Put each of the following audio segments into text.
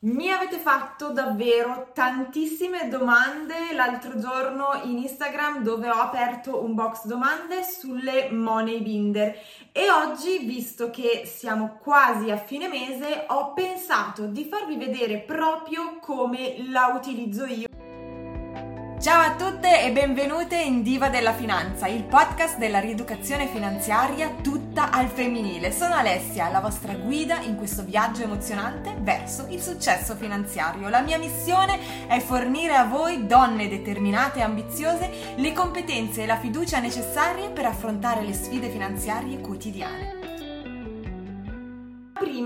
Mi avete fatto davvero tantissime domande l'altro giorno in Instagram dove ho aperto un box domande sulle money binder e oggi, visto che siamo quasi a fine mese, ho pensato di farvi vedere proprio come la utilizzo io. Ciao a tutte e benvenute in Diva della Finanza, il podcast della rieducazione finanziaria tutta al femminile. Sono Alessia, la vostra guida in questo viaggio emozionante verso il successo finanziario. La mia missione è fornire a voi, donne determinate e ambiziose, le competenze e la fiducia necessarie per affrontare le sfide finanziarie quotidiane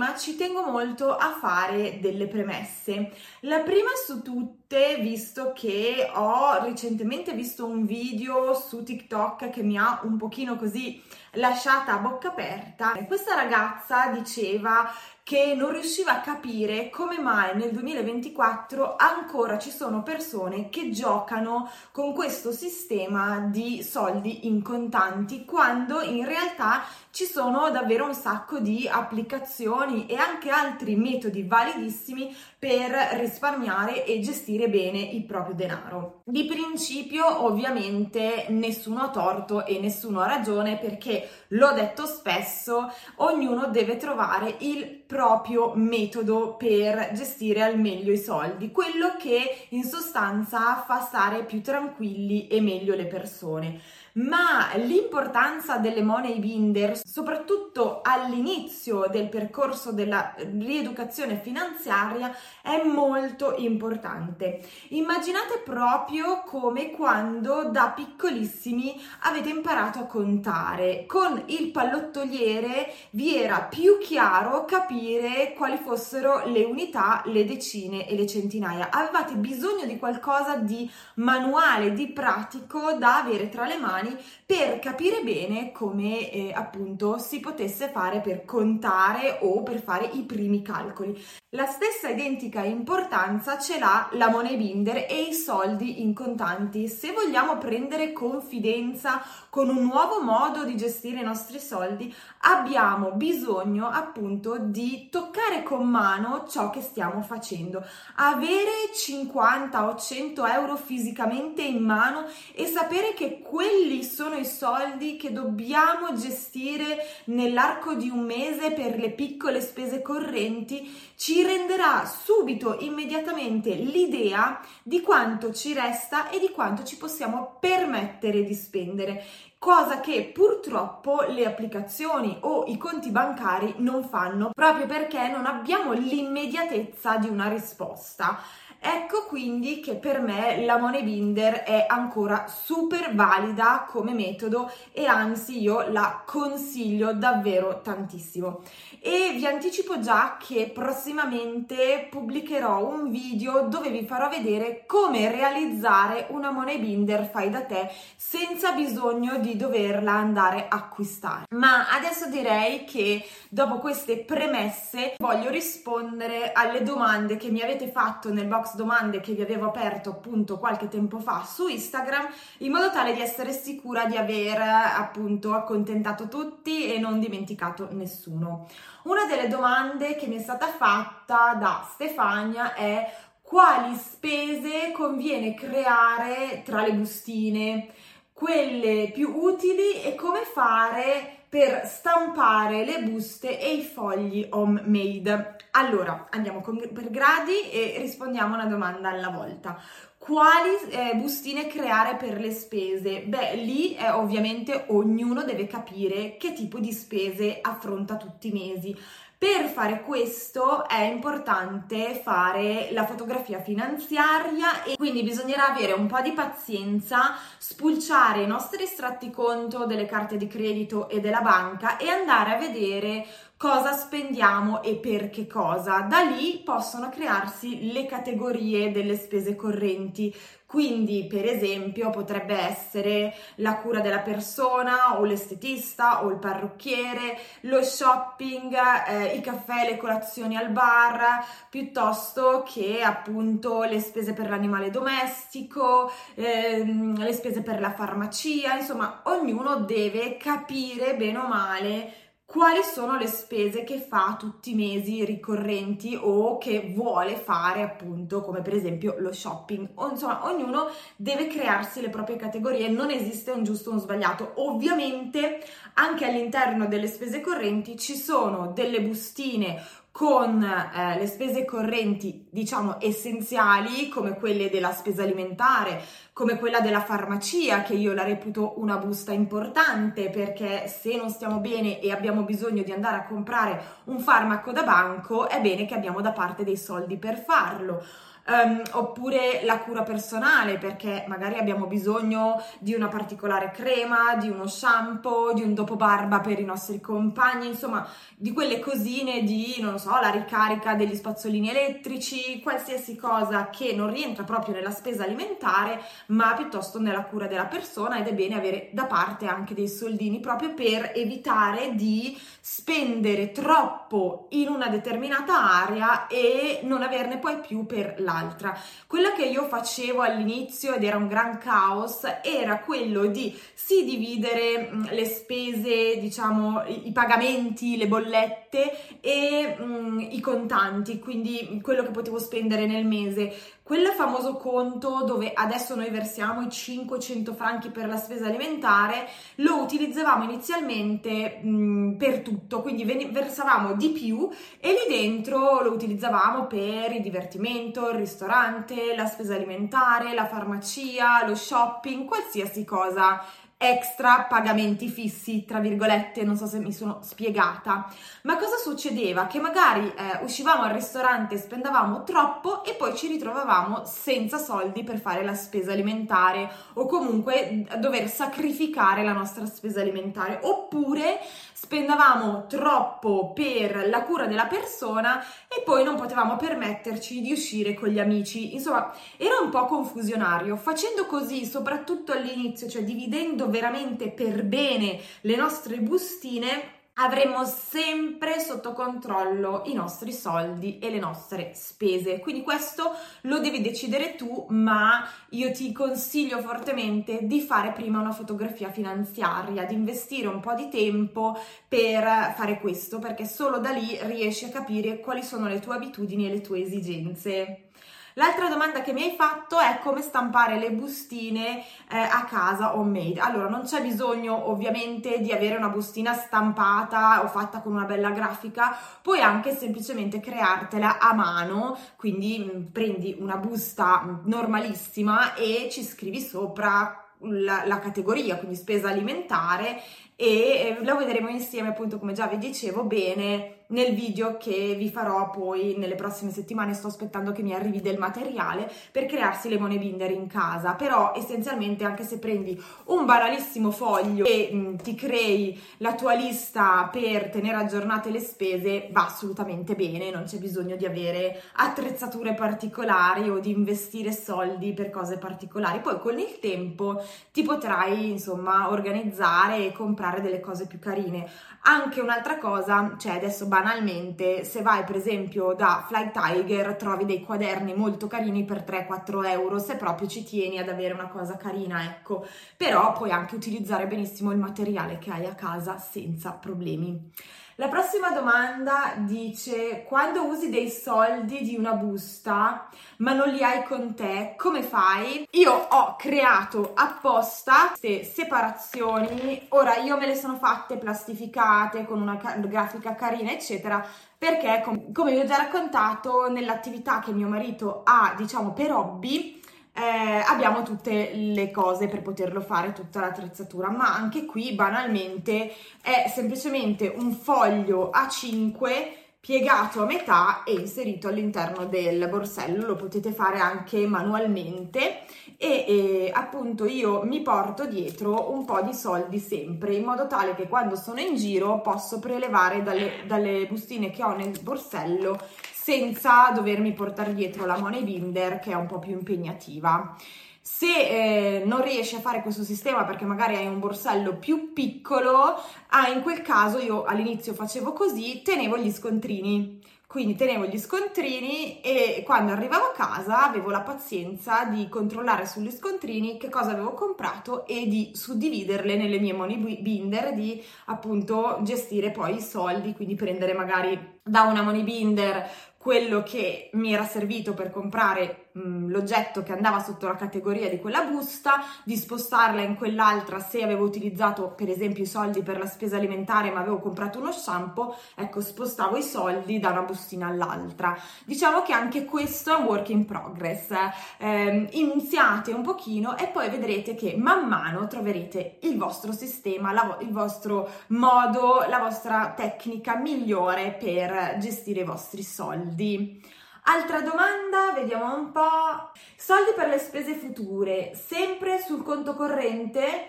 prima ci tengo molto a fare delle premesse. La prima su tutte, visto che ho recentemente visto un video su TikTok che mi ha un pochino così lasciata a bocca aperta, questa ragazza diceva che non riusciva a capire come mai nel 2024 ancora ci sono persone che giocano con questo sistema di soldi in contanti quando in realtà ci sono davvero un sacco di applicazioni e anche altri metodi validissimi per risparmiare e gestire bene il proprio denaro. Di principio ovviamente nessuno ha torto e nessuno ha ragione perché l'ho detto spesso, ognuno deve trovare il proprio metodo per gestire al meglio i soldi, quello che in sostanza fa stare più tranquilli e meglio le persone ma l'importanza delle money binder, soprattutto all'inizio del percorso della rieducazione finanziaria, è molto importante. Immaginate proprio come quando da piccolissimi avete imparato a contare. Con il pallottoliere vi era più chiaro capire quali fossero le unità, le decine e le centinaia. Avevate bisogno di qualcosa di manuale, di pratico da avere tra le mani umani per capire bene come eh, appunto si potesse fare per contare o per fare i primi calcoli. La stessa identica importanza ce l'ha la money binder e i soldi in contanti. Se vogliamo prendere confidenza con un nuovo modo di gestire i nostri soldi, abbiamo bisogno appunto di toccare con mano ciò che stiamo facendo, avere 50 o 100 euro fisicamente in mano e sapere che quelli sono i soldi che dobbiamo gestire nell'arco di un mese per le piccole spese correnti ci renderà subito, immediatamente l'idea di quanto ci resta e di quanto ci possiamo permettere di spendere cosa che purtroppo le applicazioni o i conti bancari non fanno proprio perché non abbiamo l'immediatezza di una risposta. Ecco quindi che per me la money binder è ancora super valida come metodo e anzi io la consiglio davvero tantissimo. E vi anticipo già che prossimamente pubblicherò un video dove vi farò vedere come realizzare una money binder fai da te senza bisogno di doverla andare a acquistare. Ma adesso direi che dopo queste premesse voglio rispondere alle domande che mi avete fatto nel box domande che vi avevo aperto appunto qualche tempo fa su Instagram in modo tale di essere sicura di aver appunto accontentato tutti e non dimenticato nessuno. Una delle domande che mi è stata fatta da Stefania è quali spese conviene creare tra le bustine, quelle più utili e come fare per stampare le buste e i fogli homemade. Allora, andiamo con, per gradi e rispondiamo una domanda alla volta. Quali eh, bustine creare per le spese? Beh, lì eh, ovviamente ognuno deve capire che tipo di spese affronta tutti i mesi. Per fare questo è importante fare la fotografia finanziaria e quindi bisognerà avere un po' di pazienza, spulciare i nostri estratti conto delle carte di credito e della banca e andare a vedere cosa spendiamo e per che cosa. Da lì possono crearsi le categorie delle spese correnti, quindi, per esempio, potrebbe essere la cura della persona o l'estetista o il parrucchiere, lo shopping, eh, i caffè, le colazioni al bar, piuttosto che appunto le spese per l'animale domestico, ehm, le spese per la farmacia, insomma, ognuno deve capire bene o male quali sono le spese che fa tutti i mesi ricorrenti o che vuole fare appunto come per esempio lo shopping. O insomma ognuno deve crearsi le proprie categorie non esiste un giusto o un sbagliato. Ovviamente anche all'interno delle spese correnti ci sono delle bustine con eh, le spese correnti, diciamo, essenziali, come quelle della spesa alimentare, come quella della farmacia, che io la reputo una busta importante perché se non stiamo bene e abbiamo bisogno di andare a comprare un farmaco da banco, è bene che abbiamo da parte dei soldi per farlo um, oppure la cura personale perché magari abbiamo bisogno di una particolare crema, di uno shampoo, di un dopo barba per i nostri compagni, insomma di quelle cosine di, non so, la ricarica degli spazzolini elettrici, qualsiasi cosa che non rientra proprio nella spesa alimentare ma piuttosto nella cura della persona ed è bene avere da parte anche dei soldini proprio per evitare di spendere troppo in una determinata area e non averne poi più per la l'altra. Quella che io facevo all'inizio ed era un gran caos era quello di sì dividere le spese, diciamo i, pagamenti, le bollette e mh, i contanti, quindi quello che potevo spendere nel mese quel famoso conto dove adesso noi versiamo i 500 franchi per la spesa alimentare, lo utilizzavamo inizialmente mh, per tutto, quindi ven- versavamo di più e lì dentro lo utilizzavamo per il divertimento, il ristorante, la spesa alimentare, la farmacia, lo shopping, qualsiasi cosa extra pagamenti fissi, tra virgolette, non so se mi sono spiegata. Ma cosa succedeva? Che magari eh, uscivamo al ristorante spendavamo troppo e poi ci ritrovavamo senza soldi per fare la spesa alimentare o comunque dover sacrificare la nostra spesa alimentare oppure spendavamo troppo per la cura della persona e poi non potevamo permetterci di uscire con gli amici. Insomma, era un po' confusionario. Facendo così, soprattutto all'inizio, cioè dividendo veramente per bene le nostre bustine, avremo sempre sotto controllo i nostri soldi e le nostre spese. Quindi questo lo devi decidere tu, ma io ti consiglio fortemente di fare prima una fotografia finanziaria, di investire un po' di tempo per fare questo, perché solo da lì riesci a capire quali sono le tue abitudini e le tue esigenze. L'altra domanda che mi hai fatto è come stampare le bustine eh, a casa homemade. Allora, non c'è bisogno ovviamente di avere una bustina stampata o fatta con una bella grafica, puoi anche semplicemente creartela a mano, quindi mh, mm, prendi una busta normalissima e ci scrivi sopra la, la, categoria, quindi spesa alimentare e lo vedremo insieme appunto come già vi dicevo bene nel video che vi farò poi nelle prossime settimane. Sto aspettando che mi arrivi del materiale per crearsi le money binder in casa. Però essenzialmente anche se prendi un banalissimo foglio e mh, mm, ti crei la tua lista per tenere aggiornate le spese va assolutamente bene. Non c'è bisogno di avere attrezzature particolari o di investire soldi per cose particolari. Poi con il tempo ti potrai insomma organizzare e comprare delle cose più carine. Anche un'altra cosa cioè adesso banalmente se vai per esempio da Fly Tiger trovi dei quaderni molto carini per 3-4 euro se proprio ci tieni ad avere una cosa carina ecco. Però puoi anche utilizzare benissimo il materiale che hai a casa senza problemi la prossima domanda dice: Quando usi dei soldi di una busta ma non li hai con te, come fai? Io ho creato apposta queste separazioni. Ora io me le sono fatte plastificate con una grafica carina, eccetera, perché, come vi ho già raccontato, nell'attività che mio marito ha, diciamo, per hobby eh, abbiamo tutte le cose per poterlo fare, tutta l'attrezzatura, ma anche qui banalmente è semplicemente un foglio A5 piegato a metà e inserito all'interno del borsello, lo potete fare anche manualmente. E, e, appunto io mi porto dietro un po' di soldi sempre in modo tale che quando sono in giro posso prelevare dalle, dalle bustine che ho nel borsello senza dovermi portare dietro la money binder che è un po' più impegnativa. Se eh, non riesci a fare questo sistema perché magari hai un borsello più piccolo, ah, in quel caso io all'inizio facevo così, tenevo gli scontrini. Quindi tenevo gli scontrini e quando arrivavo a casa avevo la pazienza di controllare sugli scontrini che cosa avevo comprato e di suddividerle nelle mie money binder, di appunto gestire poi i soldi, quindi prendere magari da una money binder quello che mi era servito per comprare mh, l'oggetto che andava sotto la categoria di quella busta, di spostarla in quell'altra se avevo utilizzato per esempio i soldi per la spesa alimentare ma avevo comprato uno shampoo, ecco spostavo i soldi da una bustina all'altra. Diciamo che anche questo è un work in progress. Eh, iniziate un pochino e poi vedrete che man mano troverete il vostro sistema, la, il vostro modo, la vostra tecnica migliore per gestire i vostri soldi. Altra domanda, vediamo un po'. Soldi per le spese future, sempre sul conto corrente,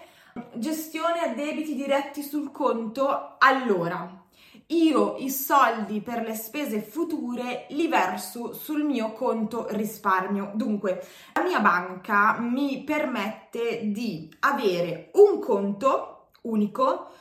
gestione a debiti diretti sul conto. Allora, io i soldi per le spese future li verso sul mio conto risparmio. Dunque, la mia banca mi permette di avere un conto unico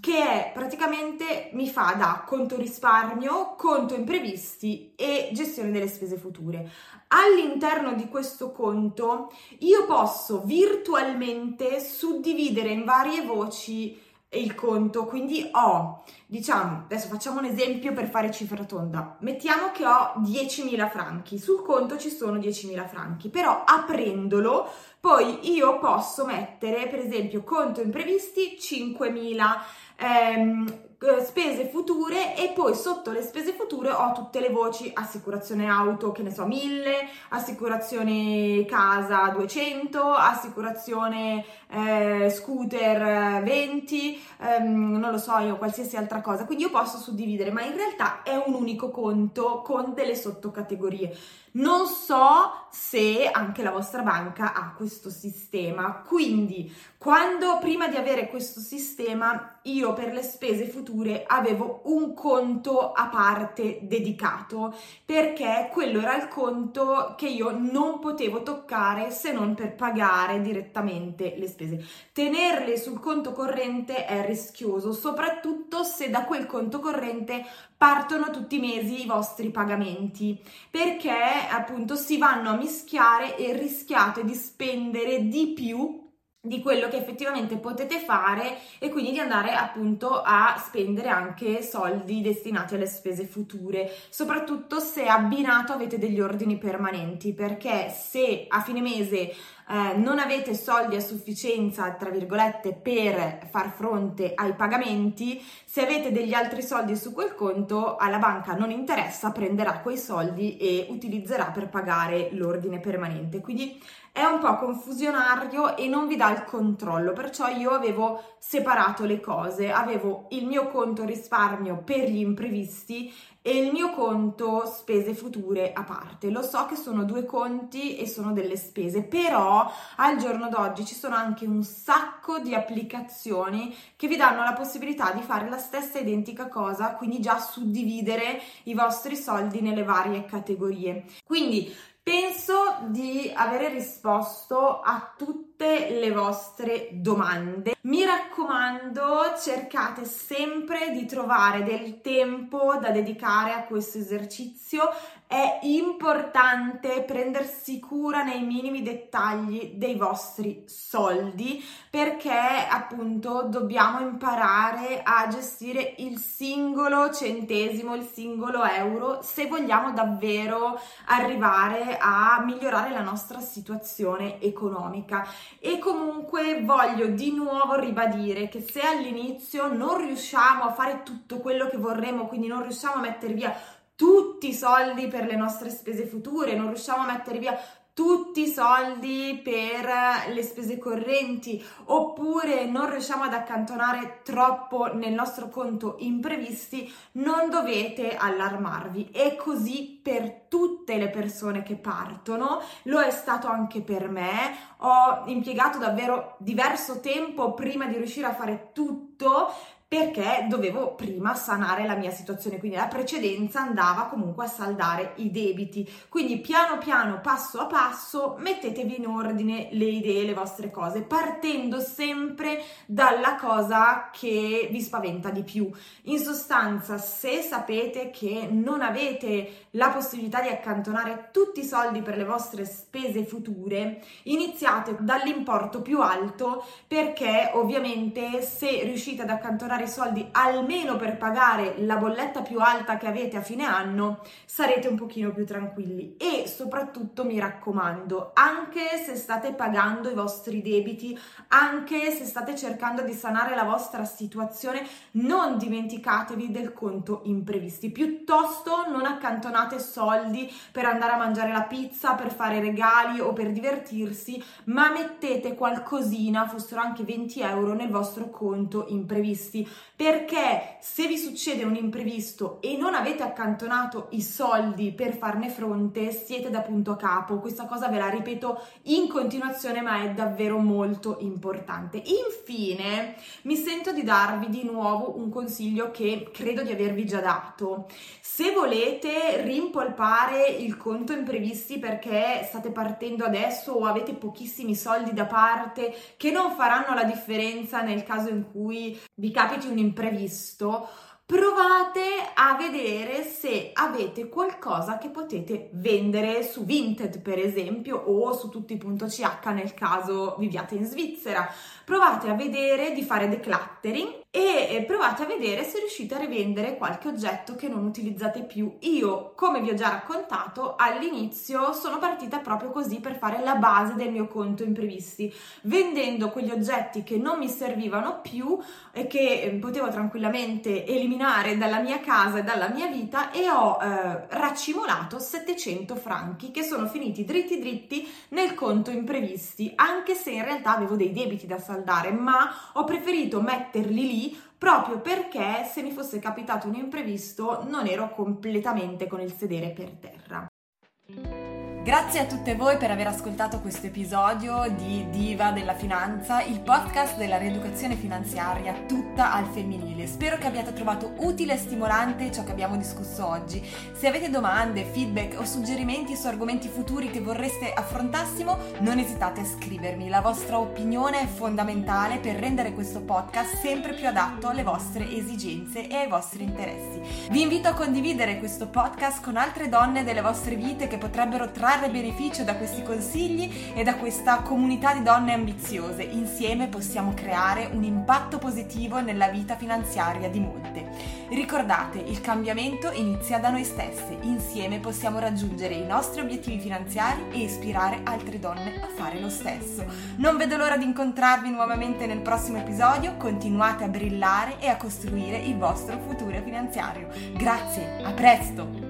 che praticamente mi fa da conto risparmio, conto imprevisti e gestione delle spese future. All'interno di questo conto io posso virtualmente suddividere in varie voci il conto, quindi ho, diciamo, adesso facciamo un esempio per fare cifra tonda, mettiamo che ho 10.000 franchi, sul conto ci sono 10.000 franchi, però aprendolo poi io posso mettere per esempio conto imprevisti 5.000 ehm, eh, spese future e poi sotto le spese future ho tutte le voci assicurazione auto, che ne so, 1000, assicurazione casa 200, assicurazione eh, scooter 20, ehm, non lo so io, qualsiasi altra cosa. Quindi io posso suddividere, ma in realtà è un unico conto con delle sottocategorie. Non so se anche la vostra banca ha questo sistema, quindi quando prima di avere questo sistema io per le spese future avevo un conto a parte dedicato perché quello era il conto che io non potevo toccare se non per pagare direttamente le spese. Tenerle sul conto corrente è rischioso, soprattutto se da quel conto corrente partono tutti i mesi i vostri pagamenti perché appunto si vanno a mischiare e rischiate di spendere di più di quello che effettivamente potete fare e quindi di andare appunto a spendere anche soldi destinati alle spese future, soprattutto se abbinato avete degli ordini permanenti, perché se a fine mese eh, non avete soldi a sufficienza, tra virgolette, per far fronte ai pagamenti, se avete degli altri soldi su quel conto, alla banca non interessa, prenderà quei soldi e utilizzerà per pagare l'ordine permanente. Quindi è un po' confusionario e non vi dà il controllo, perciò io avevo separato le cose, avevo il mio conto risparmio per gli imprevisti e il mio conto spese future a parte. Lo so che sono due conti e sono delle spese, però al giorno d'oggi ci sono anche un sacco di applicazioni che vi danno la possibilità di fare la stessa identica cosa, quindi già suddividere i vostri soldi nelle varie categorie. Quindi Penso di avere risposto a tutte le vostre domande. Mi raccomando, cercate sempre di trovare del tempo da dedicare a questo esercizio è importante prendersi cura nei minimi dettagli dei vostri soldi perché appunto dobbiamo imparare a gestire il singolo centesimo, il singolo euro se vogliamo davvero arrivare a migliorare la nostra situazione economica. E comunque voglio di nuovo ribadire che se all'inizio non riusciamo a fare tutto quello che vorremmo, quindi non riusciamo a mettere via tutti i soldi per le nostre spese future, non riusciamo a mettere via tutti i soldi per le spese correnti oppure non riusciamo ad accantonare troppo nel nostro conto imprevisti, non dovete allarmarvi. È così per tutte le persone che partono, lo è stato anche per me. Ho impiegato davvero diverso tempo prima di riuscire a fare tutto perché dovevo prima sanare la mia situazione, quindi la precedenza andava comunque a saldare i debiti. Quindi piano piano, passo a passo, mettetevi in ordine le idee, le vostre cose, partendo sempre dalla cosa che vi spaventa di più. In sostanza, se sapete che non avete la possibilità di accantonare tutti i soldi per le vostre spese future, iniziate dall'importo più alto perché ovviamente se riuscite ad accantonare i soldi almeno per pagare la bolletta più alta che avete a fine anno, sarete un pochino più tranquilli. E soprattutto mi raccomando, anche se state pagando i vostri debiti, anche se state cercando di sanare la vostra situazione, non dimenticatevi del conto imprevisti, piuttosto non accantonate soldi per andare a mangiare la pizza, per fare regali o per divertirsi, ma mettete qualcosina, fossero anche 20 euro nel vostro conto imprevisti perché se vi succede un imprevisto e non avete accantonato i soldi per farne fronte, siete da punto a capo. Questa cosa ve la ripeto in continuazione, ma è davvero molto importante. Infine, mi sento di darvi di nuovo un consiglio che credo di avervi già dato. Se volete rimpolpare il conto imprevisti perché state partendo adesso o avete pochissimi soldi da parte che non faranno la differenza nel caso in cui vi capiti un imprevisto, provate a vedere se avete qualcosa che potete vendere su Vinted per esempio o su tutti.ch nel caso viviate in Svizzera. Provate a vedere di fare decluttering e provate a vedere se riuscite a rivendere qualche oggetto che non utilizzate più. Io, come vi ho già raccontato, all'inizio sono partita proprio così per fare la base del mio conto imprevisti, vendendo quegli oggetti che non mi servivano più e che eh, potevo tranquillamente eliminare dalla mia casa e dalla mia vita e ho eh, raccimolato 700 franchi che sono finiti dritti dritti nel conto imprevisti, anche se in realtà avevo dei debiti da saldare, ma ho preferito metterli lì proprio perché se mi fosse capitato un imprevisto non ero completamente con il sedere per terra. Grazie a tutte voi per aver ascoltato questo episodio di Diva della Finanza, il podcast della rieducazione finanziaria tutta al femminile. Spero che abbiate trovato utile e stimolante ciò che abbiamo discusso oggi. Se avete domande, feedback o suggerimenti su argomenti futuri che vorreste affrontassimo, non esitate a scrivermi. La vostra opinione è fondamentale per rendere questo podcast sempre più adatto alle vostre esigenze e ai vostri interessi. Vi invito a condividere questo podcast con altre donne delle vostre vite che potrebbero trarre trarre beneficio da questi consigli e da questa comunità di donne ambiziose. Insieme possiamo creare un impatto positivo nella vita finanziaria di molte. Ricordate, il cambiamento inizia da noi stessi. Insieme possiamo raggiungere i nostri obiettivi finanziari e ispirare altre donne a fare lo stesso. Non vedo l'ora di incontrarvi nuovamente nel prossimo episodio. Continuate a brillare e a costruire il vostro futuro finanziario. Grazie, a presto!